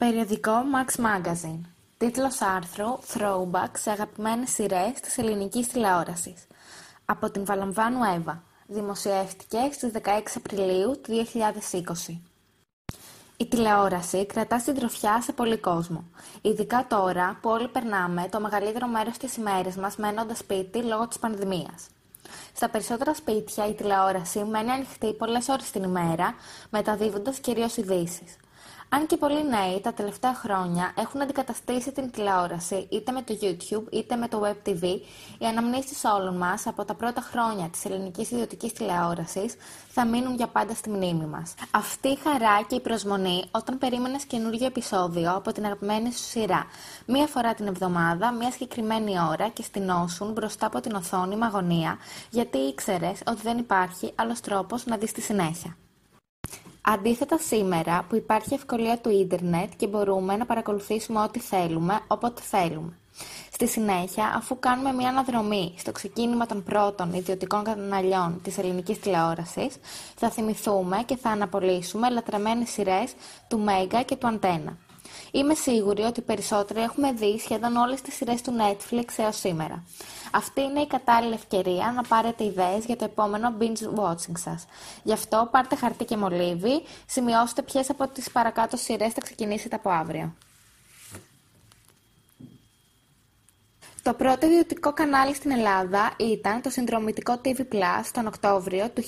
Περιοδικό Max Magazine. Τίτλος άρθρου Throwback σε αγαπημένες σειρές της ελληνικής τηλεόρασης. Από την Βαλαμβάνου Εύα. Δημοσιεύτηκε στις 16 Απριλίου του 2020. Η τηλεόραση κρατά συντροφιά σε πολύ κόσμο. Ειδικά τώρα που όλοι περνάμε το μεγαλύτερο μέρος της ημέρας μας μένοντας σπίτι λόγω της πανδημίας. Στα περισσότερα σπίτια η τηλεόραση μένει ανοιχτή πολλές ώρες την ημέρα, μεταδίδοντας κυρίως ειδήσεις. Αν και πολλοί νέοι τα τελευταία χρόνια έχουν αντικαταστήσει την τηλεόραση είτε με το YouTube είτε με το Web TV, οι αναμνήσεις όλων μας από τα πρώτα χρόνια της ελληνικής ιδιωτικής τηλεόρασης θα μείνουν για πάντα στη μνήμη μας. Αυτή η χαρά και η προσμονή όταν περίμενες καινούργιο επεισόδιο από την αγαπημένη σου σειρά μία φορά την εβδομάδα, μία συγκεκριμένη ώρα και στηνώσουν μπροστά από την οθόνη με αγωνία γιατί ήξερες ότι δεν υπάρχει άλλος τρόπος να δεις τη συνέχεια. Αντίθετα σήμερα που υπάρχει ευκολία του ίντερνετ και μπορούμε να παρακολουθήσουμε ό,τι θέλουμε, όποτε θέλουμε. Στη συνέχεια, αφού κάνουμε μια αναδρομή στο ξεκίνημα των πρώτων ιδιωτικών καναλιών της ελληνικής τηλεόρασης, θα θυμηθούμε και θα αναπολύσουμε λατρεμένες σειρές του Μέγκα και του Αντένα. Είμαι σίγουρη ότι περισσότεροι έχουμε δει σχεδόν όλες τις σειρές του Netflix έως σήμερα. Αυτή είναι η κατάλληλη ευκαιρία να πάρετε ιδέες για το επόμενο binge watching σας. Γι' αυτό πάρτε χαρτί και μολύβι, σημειώστε ποιες από τις παρακάτω σειρές θα ξεκινήσετε από αύριο. Το πρώτο ιδιωτικό κανάλι στην Ελλάδα ήταν το συνδρομητικό TV Plus τον Οκτώβριο του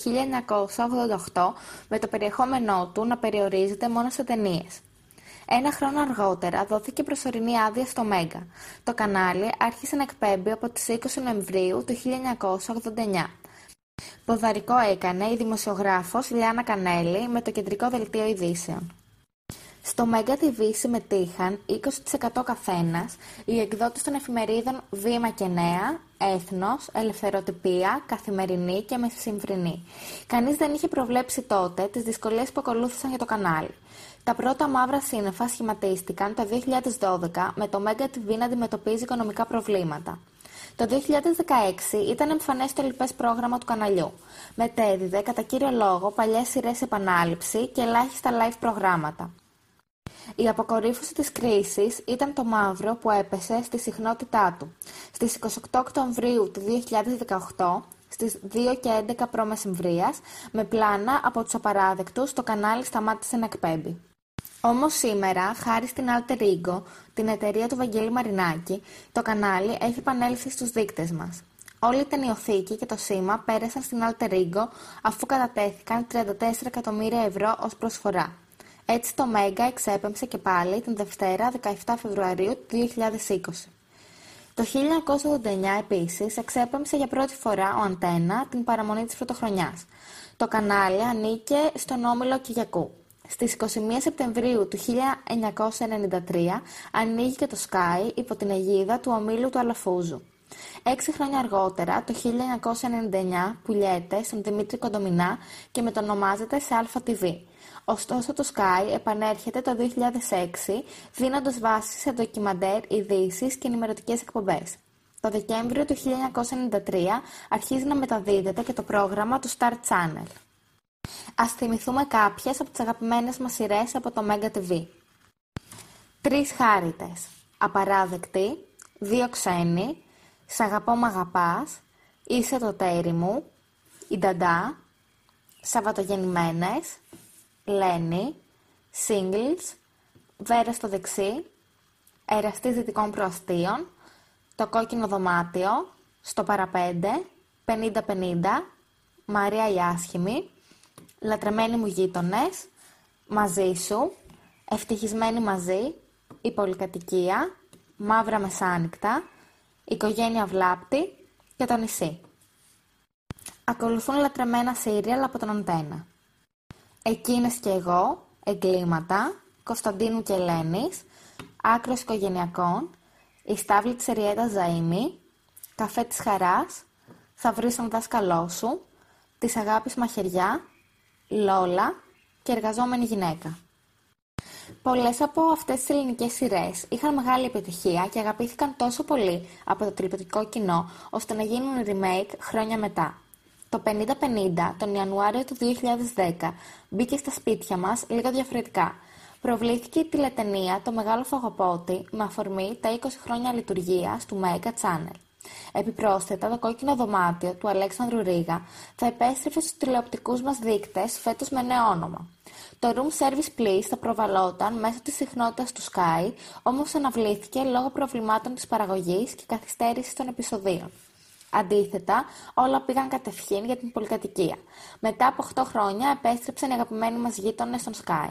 1988 με το περιεχόμενό του να περιορίζεται μόνο σε ταινίες. Ένα χρόνο αργότερα δόθηκε προσωρινή άδεια στο Μέγκα. Το κανάλι άρχισε να εκπέμπει από τις 20 Νοεμβρίου του 1989. Ποδαρικό έκανε η δημοσιογράφος Λιάννα Κανέλη με το κεντρικό δελτίο ειδήσεων. Στο Mega TV συμμετείχαν 20% καθένας οι εκδότες των εφημερίδων Βήμα και Νέα, Έθνος, Ελευθεροτυπία, Καθημερινή και Μεσημβρινή. Κανείς δεν είχε προβλέψει τότε τις δυσκολίες που ακολούθησαν για το κανάλι. Τα πρώτα μαύρα σύννεφα σχηματίστηκαν το 2012 με το Mega TV να αντιμετωπίζει οικονομικά προβλήματα. Το 2016 ήταν εμφανές το λοιπές πρόγραμμα του καναλιού. Μετέδιδε κατά κύριο λόγο παλιές σειρές επανάληψη και ελάχιστα live προγράμματα. Η αποκορύφωση της κρίσης ήταν το μαύρο που έπεσε στη συχνότητά του. Στις 28 Οκτωβρίου του 2018, στις 2 και 11 π.Μ. με πλάνα από τους απαράδεκτους, το κανάλι σταμάτησε να εκπέμπει. Όμως σήμερα, χάρη στην Alter Ego, την εταιρεία του Βαγγέλη Μαρινάκη, το κανάλι έχει επανέλθει στους δείκτες μας. Όλη η ταινιοθήκη και το σήμα πέρασαν στην Alter Ego αφού κατατέθηκαν 34 εκατομμύρια ευρώ ως προσφορά. Έτσι το Μέγκα εξέπεμψε και πάλι την Δευτέρα 17 Φεβρουαρίου του 2020. Το 1989 επίσης εξέπεμψε για πρώτη φορά ο Αντένα την παραμονή της πρωτοχρονιάς. Το κανάλι ανήκε στον Όμιλο Κυριακού. Στις 21 Σεπτεμβρίου του 1993 ανοίγει και το Sky υπό την αιγίδα του ομίλου του Αλαφούζου. Έξι χρόνια αργότερα, το 1999, πουλιέται στον Δημήτρη Κοντομινά και μετονομάζεται σε ΑΛΦΑ-TV. Ωστόσο το Sky επανέρχεται το 2006 δίνοντας βάση σε ντοκιμαντέρ, ειδήσεις και ενημερωτικές εκπομπές. Το Δεκέμβριο του 1993 αρχίζει να μεταδίδεται και το πρόγραμμα του Star Channel. Ας θυμηθούμε κάποιες από τις αγαπημένες μας σειρές από το Mega TV. Τρεις χάριτες. Απαράδεκτη. Δύο ξένοι. Σ' αγαπώ μ' αγαπάς. Είσαι το τέρι μου. Η Νταντά. Σαββατογεννημένες. Λένι, Singles, Βέρα στο δεξί, Εραστής δυτικών προαστίων, Το κόκκινο δωμάτιο, Στο παραπέντε, 50-50, Μαρία η άσχημη, Λατρεμένοι μου γείτονες, Μαζί σου, Ευτυχισμένοι μαζί, Η πολυκατοικία, Μαύρα μεσάνυχτα, Οικογένεια βλάπτη και το νησί. Ακολουθούν λατρεμένα σύριαλ από τον Αντένα. Εκείνες και εγώ, εγκλήματα, Κωνσταντίνου και Ελένης, άκρος οικογενειακών, η στάβλη της Εριέτας Ζαΐμη, καφέ της χαράς, θα βρεις τον δάσκαλό σου, της αγάπης μαχαιριά, Λόλα και εργαζόμενη γυναίκα. Πολλές από αυτές τις ελληνικές σειρές είχαν μεγάλη επιτυχία και αγαπήθηκαν τόσο πολύ από το τηλεοπτικό κοινό ώστε να γίνουν remake χρόνια μετά. Το 50-50 τον Ιανουάριο του 2010 μπήκε στα σπίτια μας λίγο διαφορετικά. προβλήθηκε η τηλετενία «Το Μεγάλο Φαγοπότη» με αφορμή τα 20 χρόνια λειτουργίας του Mega Channel. Επιπρόσθετα, το κόκκινο δωμάτιο του Αλέξανδρου Ρίγα θα επέστρεφε στους τηλεοπτικούς μας δείκτες φέτος με νέο όνομα. Το Room Service Please θα προβαλόταν μέσω της συχνότητας του Sky, όμως αναβλήθηκε λόγω προβλημάτων της παραγωγής και καθυστέρησης των επεισοδίων. Αντίθετα, όλα πήγαν κατευχήν για την πολυκατοικία. Μετά από 8 χρόνια επέστρεψαν οι αγαπημένοι μας γείτονες στον Sky.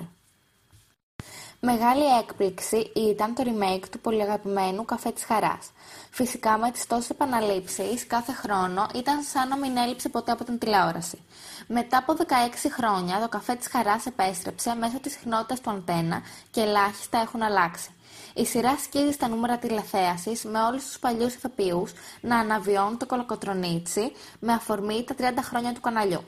Μεγάλη έκπληξη ήταν το remake του πολυαγαπημένου Καφέ της Χαράς. Φυσικά με τις τόσες επαναλήψεις κάθε χρόνο ήταν σαν να μην έλειψε ποτέ από την τηλεόραση. Μετά από 16 χρόνια το Καφέ της Χαράς επέστρεψε μέσω της συχνότητας του αντένα και ελάχιστα έχουν αλλάξει. Η σειρά σκίζει στα νούμερα τηλεθέασης με όλους τους παλιούς ηθοποιούς να αναβιώνουν το κολοκοτρονίτσι με αφορμή τα 30 χρόνια του καναλιού.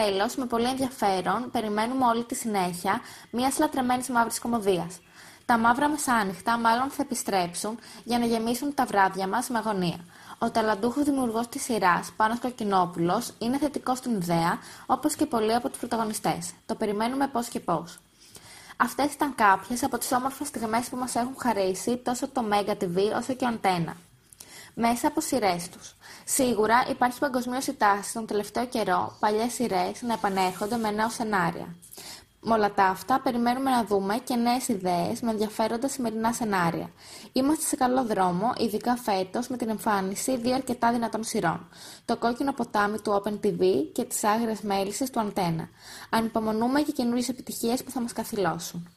Τέλος, με πολύ ενδιαφέρον, περιμένουμε όλη τη συνέχεια μιας λατρεμένης μαύρης κομμωδίας. Τα μαύρα μεσάνυχτα μάλλον θα επιστρέψουν για να γεμίσουν τα βράδια μας με αγωνία. Ο ταλαντούχος δημιουργός της σειράς, Πάνος Κοκκινόπουλος, είναι θετικός στην ιδέα, όπως και πολλοί από τους πρωταγωνιστές. Το περιμένουμε πώς και πώς. Αυτές ήταν κάποιες από τις όμορφες στιγμές που μας έχουν χαρίσει τόσο το Mega TV όσο και ο Αντένα μέσα από σειρές τους. Σίγουρα υπάρχει παγκοσμίως η τάση τον τελευταίο καιρό παλιές σειρές να επανέρχονται με νέα σενάρια. Με όλα τα αυτά, περιμένουμε να δούμε και νέες ιδέες με ενδιαφέροντα σημερινά σενάρια. Είμαστε σε καλό δρόμο, ειδικά φέτος με την εμφάνιση δύο αρκετά δυνατών σειρών. Το κόκκινο ποτάμι του Open TV και τις άγριες μέλισσες του Αντένα. Ανυπομονούμε και καινούριες επιτυχίες που θα μας καθυλώσουν.